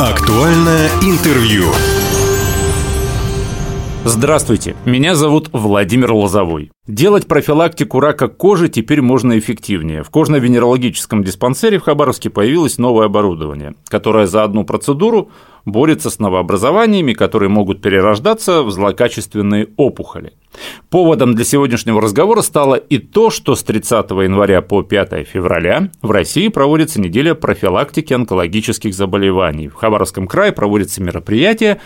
Актуальное интервью. Здравствуйте, меня зовут Владимир Лозовой. Делать профилактику рака кожи теперь можно эффективнее. В кожно-венерологическом диспансере в Хабаровске появилось новое оборудование, которое за одну процедуру борется с новообразованиями, которые могут перерождаться в злокачественные опухоли. Поводом для сегодняшнего разговора стало и то, что с 30 января по 5 февраля в России проводится неделя профилактики онкологических заболеваний. В Хабаровском крае проводятся мероприятия,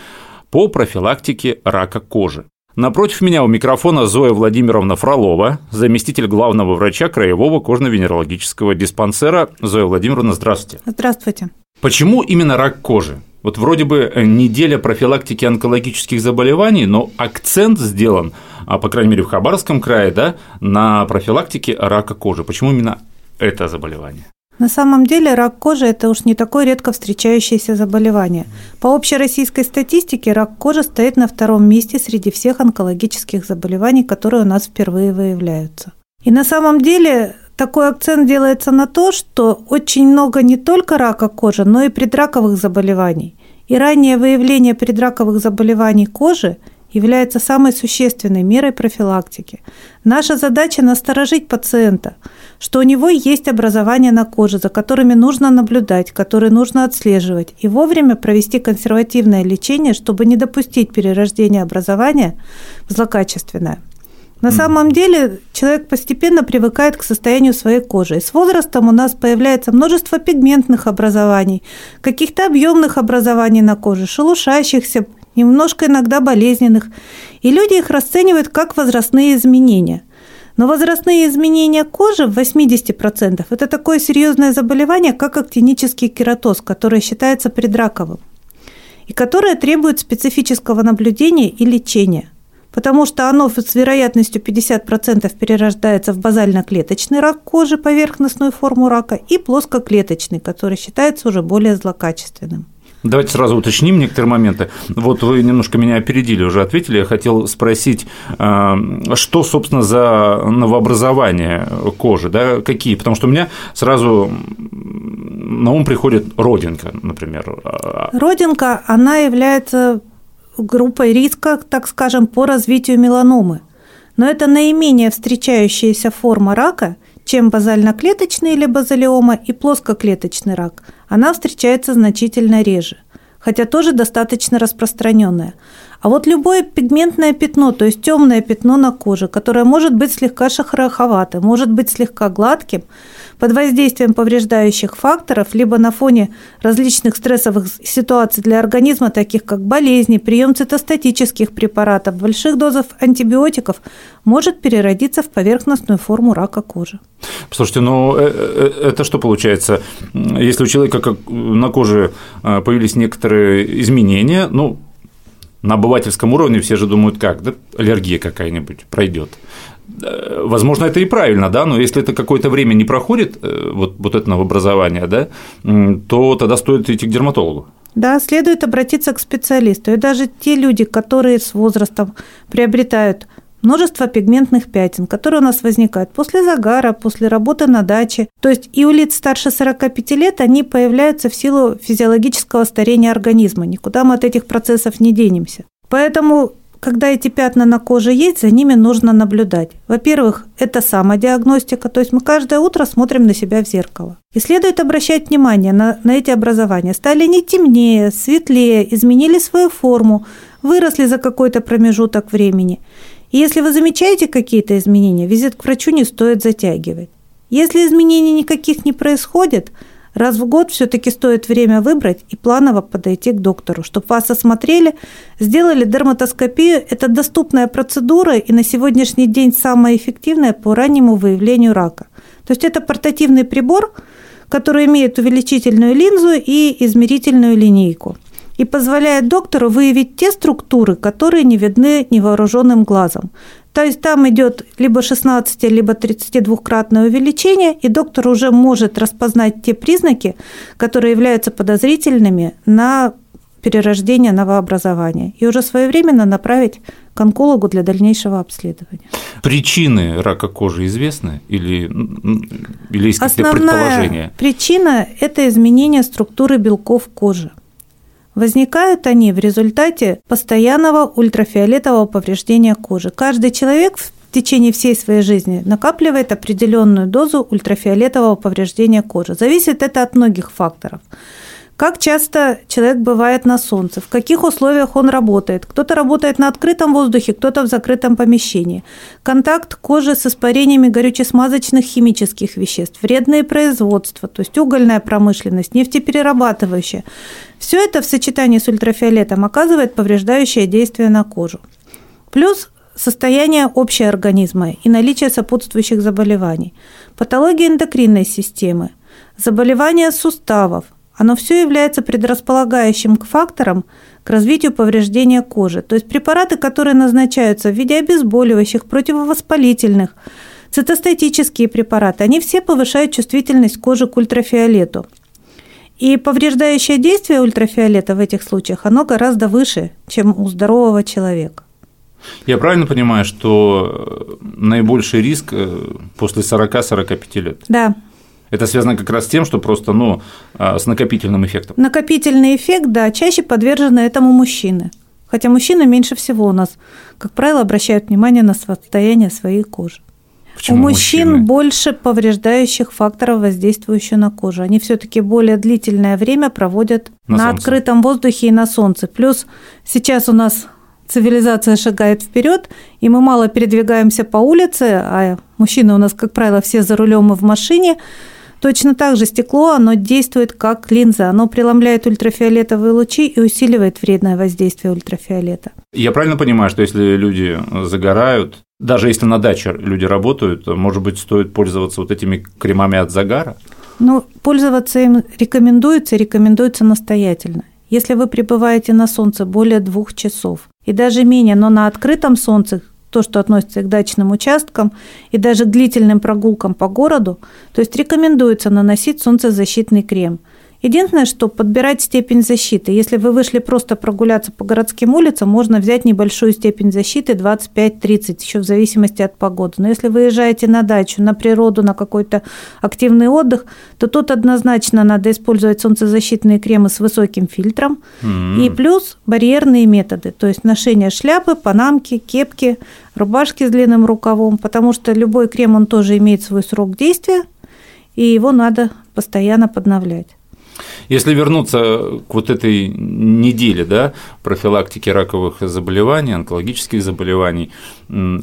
по профилактике рака кожи. Напротив меня у микрофона Зоя Владимировна Фролова, заместитель главного врача Краевого кожно-венерологического диспансера. Зоя Владимировна, здравствуйте. Здравствуйте. Почему именно рак кожи? Вот вроде бы неделя профилактики онкологических заболеваний, но акцент сделан, а по крайней мере в Хабаровском крае, да, на профилактике рака кожи. Почему именно это заболевание? На самом деле рак кожи – это уж не такое редко встречающееся заболевание. По общероссийской статистике рак кожи стоит на втором месте среди всех онкологических заболеваний, которые у нас впервые выявляются. И на самом деле такой акцент делается на то, что очень много не только рака кожи, но и предраковых заболеваний. И раннее выявление предраковых заболеваний кожи – является самой существенной мерой профилактики. Наша задача – насторожить пациента, что у него есть образование на коже, за которыми нужно наблюдать, которые нужно отслеживать, и вовремя провести консервативное лечение, чтобы не допустить перерождения образования в злокачественное. На самом деле человек постепенно привыкает к состоянию своей кожи. И с возрастом у нас появляется множество пигментных образований, каких-то объемных образований на коже, шелушащихся, немножко иногда болезненных, и люди их расценивают как возрастные изменения. Но возрастные изменения кожи в 80% – это такое серьезное заболевание, как актинический кератоз, которое считается предраковым, и которое требует специфического наблюдения и лечения потому что оно с вероятностью 50% перерождается в базально-клеточный рак кожи, поверхностную форму рака, и плоскоклеточный, который считается уже более злокачественным. Давайте сразу уточним некоторые моменты. Вот вы немножко меня опередили, уже ответили. Я хотел спросить, а, что, собственно, за новообразование кожи, да, какие? Потому что у меня сразу на ум приходит родинка, например. Родинка, она является группой риска, так скажем, по развитию меланомы. Но это наименее встречающаяся форма рака, чем базально-клеточный или базалиома и плоскоклеточный рак. Она встречается значительно реже, хотя тоже достаточно распространенная. А вот любое пигментное пятно, то есть темное пятно на коже, которое может быть слегка шахраховатым, может быть слегка гладким, под воздействием повреждающих факторов, либо на фоне различных стрессовых ситуаций для организма, таких как болезни, прием цитостатических препаратов, больших дозов антибиотиков, может переродиться в поверхностную форму рака кожи. Слушайте, ну э, э, это что получается? Если у человека на коже э, появились некоторые изменения, ну, на обывательском уровне все же думают, как, да, аллергия какая-нибудь пройдет. Э, возможно, это и правильно, да, но если это какое-то время не проходит, э, вот, вот это новообразование, да, то тогда стоит идти к дерматологу. Да, следует обратиться к специалисту. И даже те люди, которые с возрастом приобретают множество пигментных пятен, которые у нас возникают после загара, после работы на даче. То есть и у лиц старше 45 лет они появляются в силу физиологического старения организма. Никуда мы от этих процессов не денемся. Поэтому когда эти пятна на коже есть, за ними нужно наблюдать. Во-первых, это самодиагностика, то есть мы каждое утро смотрим на себя в зеркало. И следует обращать внимание на, на эти образования. Стали не темнее, светлее, изменили свою форму, выросли за какой-то промежуток времени. И если вы замечаете какие-то изменения, визит к врачу не стоит затягивать. Если изменений никаких не происходит – Раз в год все-таки стоит время выбрать и планово подойти к доктору, чтобы вас осмотрели, сделали дерматоскопию. Это доступная процедура и на сегодняшний день самая эффективная по раннему выявлению рака. То есть это портативный прибор, который имеет увеличительную линзу и измерительную линейку и позволяет доктору выявить те структуры, которые не видны невооруженным глазом. То есть там идет либо 16, либо 32-кратное увеличение, и доктор уже может распознать те признаки, которые являются подозрительными на перерождение новообразования, и уже своевременно направить к онкологу для дальнейшего обследования. Причины рака кожи известны или, или есть какие-то предположения? причина – это изменение структуры белков кожи. Возникают они в результате постоянного ультрафиолетового повреждения кожи. Каждый человек в течение всей своей жизни накапливает определенную дозу ультрафиолетового повреждения кожи. Зависит это от многих факторов. Как часто человек бывает на солнце, в каких условиях он работает. Кто-то работает на открытом воздухе, кто-то в закрытом помещении. Контакт кожи с испарениями горюче-смазочных химических веществ, вредные производства, то есть угольная промышленность, нефтеперерабатывающая. Все это в сочетании с ультрафиолетом оказывает повреждающее действие на кожу. Плюс состояние общего организма и наличие сопутствующих заболеваний, патология эндокринной системы, заболевания суставов, оно все является предрасполагающим к факторам к развитию повреждения кожи. То есть препараты, которые назначаются в виде обезболивающих, противовоспалительных, цитостатические препараты, они все повышают чувствительность кожи к ультрафиолету. И повреждающее действие ультрафиолета в этих случаях, оно гораздо выше, чем у здорового человека. Я правильно понимаю, что наибольший риск э, после 40-45 лет? Да. Это связано как раз с тем, что просто ну, а, с накопительным эффектом. Накопительный эффект, да, чаще подвержены этому мужчины. Хотя мужчины меньше всего у нас, как правило, обращают внимание на состояние своей кожи. Почему у мужчин мужчины? больше повреждающих факторов, воздействующих на кожу. Они все-таки более длительное время проводят На на, солнце. открытом воздухе и на солнце. Плюс сейчас у нас цивилизация шагает вперед, и мы мало передвигаемся по улице, а мужчины у нас, как правило, все за рулем и в машине. Точно так же стекло, оно действует как линза, оно преломляет ультрафиолетовые лучи и усиливает вредное воздействие ультрафиолета. Я правильно понимаю, что если люди загорают, даже если на даче люди работают, может быть, стоит пользоваться вот этими кремами от загара? Ну, пользоваться им рекомендуется, рекомендуется настоятельно. Если вы пребываете на солнце более двух часов, и даже менее, но на открытом солнце, то, что относится к дачным участкам и даже к длительным прогулкам по городу, то есть рекомендуется наносить солнцезащитный крем. Единственное, что подбирать степень защиты. Если вы вышли просто прогуляться по городским улицам, можно взять небольшую степень защиты 25-30, еще в зависимости от погоды. Но если выезжаете на дачу, на природу, на какой-то активный отдых, то тут однозначно надо использовать солнцезащитные кремы с высоким фильтром. И плюс барьерные методы, то есть ношение шляпы, панамки, кепки, рубашки с длинным рукавом, потому что любой крем, он тоже имеет свой срок действия, и его надо постоянно подновлять. Если вернуться к вот этой неделе да, профилактики раковых заболеваний, онкологических заболеваний,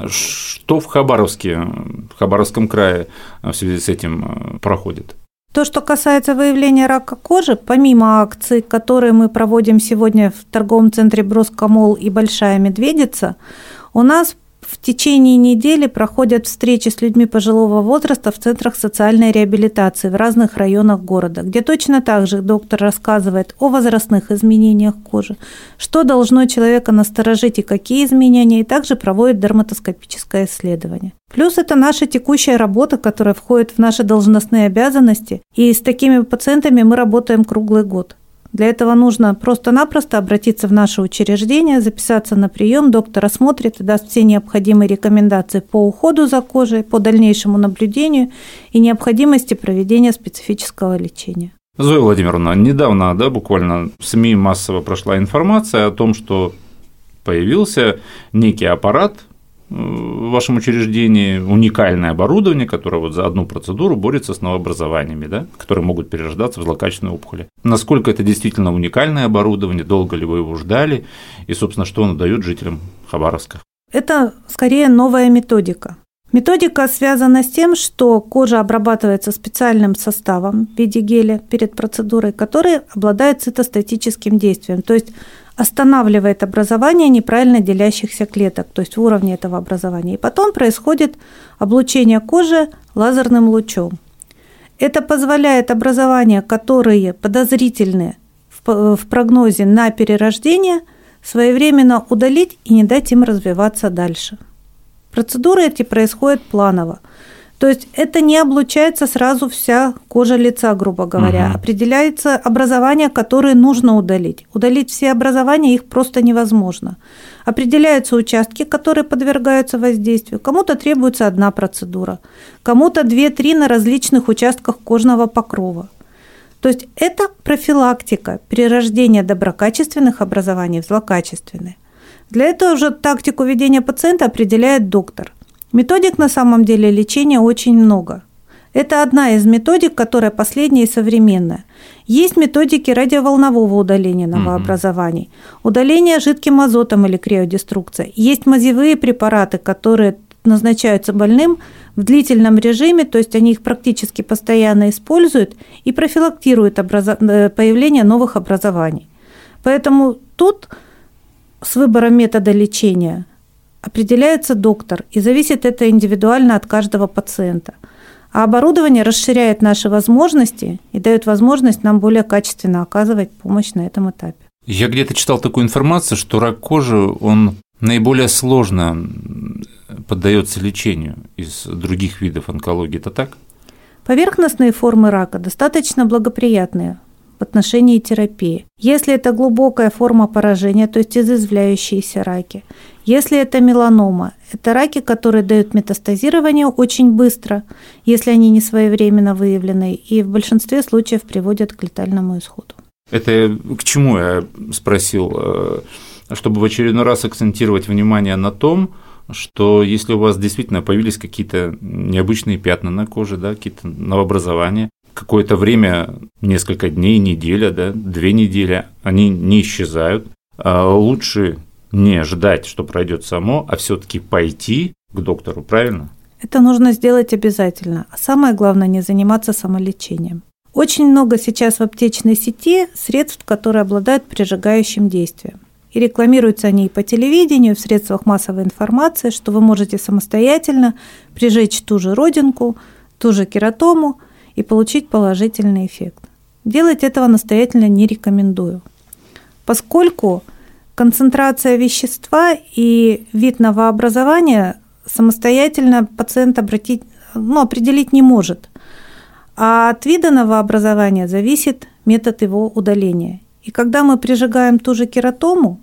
что в Хабаровске, в Хабаровском крае в связи с этим э, проходит? То, что касается выявления рака кожи, помимо акций, которые мы проводим сегодня в торговом центре Броскомол и Большая Медведица, у нас в течение недели проходят встречи с людьми пожилого возраста в центрах социальной реабилитации в разных районах города, где точно так же доктор рассказывает о возрастных изменениях кожи, что должно человека насторожить и какие изменения, и также проводит дерматоскопическое исследование. Плюс это наша текущая работа, которая входит в наши должностные обязанности, и с такими пациентами мы работаем круглый год. Для этого нужно просто-напросто обратиться в наше учреждение, записаться на прием, доктор осмотрит и даст все необходимые рекомендации по уходу за кожей, по дальнейшему наблюдению и необходимости проведения специфического лечения. Зоя Владимировна, недавно, да, буквально в СМИ массово прошла информация о том, что появился некий аппарат в вашем учреждении, уникальное оборудование, которое вот за одну процедуру борется с новообразованиями, да, которые могут перерождаться в злокачественные опухоли. Насколько это действительно уникальное оборудование, долго ли вы его ждали, и, собственно, что оно дает жителям Хабаровска? Это скорее новая методика. Методика связана с тем, что кожа обрабатывается специальным составом в виде геля перед процедурой, который обладает цитостатическим действием, то есть останавливает образование неправильно делящихся клеток, то есть в уровне этого образования. И потом происходит облучение кожи лазерным лучом. Это позволяет образования, которые подозрительны в прогнозе на перерождение, своевременно удалить и не дать им развиваться дальше. Процедуры эти происходят планово. То есть это не облучается сразу вся кожа лица, грубо говоря. Мгм. Определяется образование, которые нужно удалить. Удалить все образования их просто невозможно. Определяются участки, которые подвергаются воздействию. Кому-то требуется одна процедура, кому-то две-три на различных участках кожного покрова. То есть это профилактика перерождения доброкачественных образований в злокачественные. Для этого уже тактику ведения пациента определяет доктор. Методик на самом деле лечения очень много. Это одна из методик, которая последняя и современная. Есть методики радиоволнового удаления новообразований, угу. удаление жидким азотом или криодеструкция. Есть мазевые препараты, которые назначаются больным в длительном режиме, то есть они их практически постоянно используют и профилактируют образо... Э, появление новых образований. Поэтому тут с выбором метода лечения определяется доктор, и зависит это индивидуально от каждого пациента. А оборудование расширяет наши возможности и дает возможность нам более качественно оказывать помощь на этом этапе. Я где-то читал такую информацию, что рак кожи, он наиболее сложно поддается лечению из других видов онкологии. Это так? Поверхностные формы рака достаточно благоприятные в отношении терапии. Если это глубокая форма поражения, то есть изызвляющиеся раки, если это меланома, это раки, которые дают метастазирование очень быстро, если они не своевременно выявлены, и в большинстве случаев приводят к летальному исходу. Это к чему я спросил? Э, чтобы в очередной раз акцентировать внимание на том, что если у вас действительно появились какие-то необычные пятна на коже, да, какие-то новообразования, какое-то время, несколько дней, неделя, да, две недели, они не исчезают, а лучше не ждать, что пройдет само, а все-таки пойти к доктору, правильно? Это нужно сделать обязательно. А самое главное не заниматься самолечением. Очень много сейчас в аптечной сети средств, которые обладают прижигающим действием. И рекламируются они и по телевидению, в средствах массовой информации, что вы можете самостоятельно прижечь ту же родинку, ту же кератому и получить положительный эффект. Делать этого настоятельно не рекомендую, поскольку концентрация вещества и вид новообразования самостоятельно пациент обратить, ну, определить не может. А от вида новообразования зависит метод его удаления. И когда мы прижигаем ту же кератому,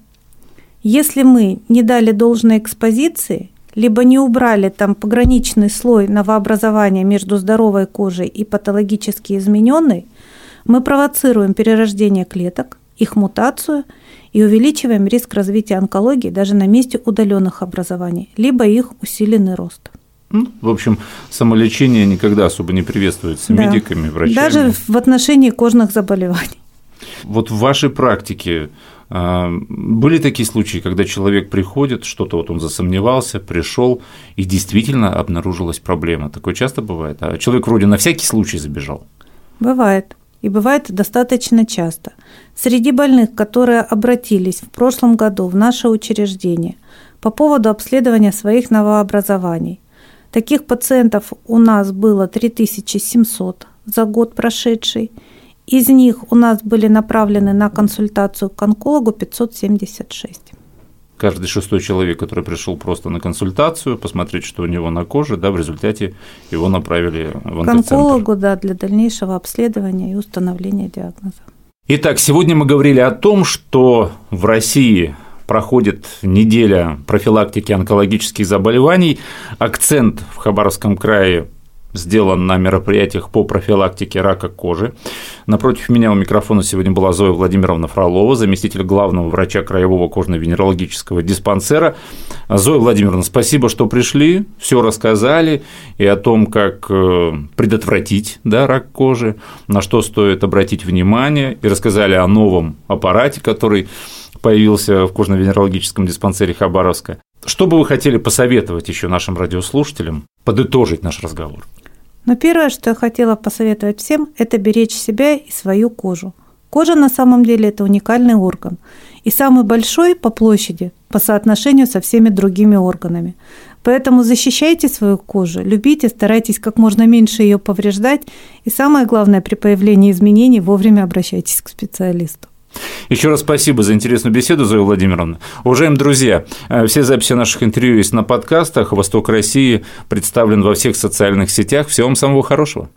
если мы не дали должной экспозиции, либо не убрали там пограничный слой новообразования между здоровой кожей и патологически измененной, мы провоцируем перерождение клеток, их мутацию и увеличиваем риск развития онкологии даже на месте удаленных образований, либо их усиленный рост. Ну, в общем, самолечение никогда особо не приветствуется да. медиками, врачами. Даже в отношении кожных заболеваний. Вот в вашей практике были такие случаи, когда человек приходит, что-то вот он засомневался, пришел, и действительно обнаружилась проблема. Такое часто бывает. А человек вроде на всякий случай забежал. Бывает. И бывает достаточно часто. Среди больных, которые обратились в прошлом году в наше учреждение по поводу обследования своих новообразований, таких пациентов у нас было 3700 за год прошедший – из них у нас были направлены на консультацию к онкологу 576. Каждый шестой человек, который пришел просто на консультацию, посмотреть, что у него на коже, да, в результате его направили в. К онкологу, да, для дальнейшего обследования и установления диагноза. Итак, сегодня мы говорили о том, что в России проходит неделя профилактики онкологических заболеваний. Акцент в Хабаровском крае сделан на мероприятиях по профилактике рака кожи. Напротив меня у микрофона сегодня была Зоя Владимировна Фролова, заместитель главного врача Краевого кожно-венерологического диспансера. Зоя Владимировна, спасибо, что пришли, все рассказали и о том, как э, предотвратить да, рак кожи, на что стоит обратить внимание, и рассказали о новом аппарате, который появился в кожно-венерологическом диспансере Хабаровска. Что бы вы хотели посоветовать еще нашим радиослушателям, подытожить наш разговор? Но первое, что я хотела посоветовать всем, это беречь себя и свою кожу. Кожа на самом деле это уникальный орган. И самый большой по площади по соотношению со всеми другими органами. Поэтому защищайте свою кожу, любите, старайтесь как можно меньше ее повреждать. И самое главное, при появлении изменений вовремя обращайтесь к специалисту. Еще раз спасибо за интересную беседу, Зоя Владимировна. Уважаемые друзья, э, все записи наших интервью есть на подкастах. «Восток России» представлен во всех социальных сетях. Всего вам самого хорошего.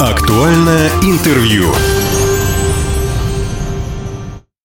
Актуальное интервью.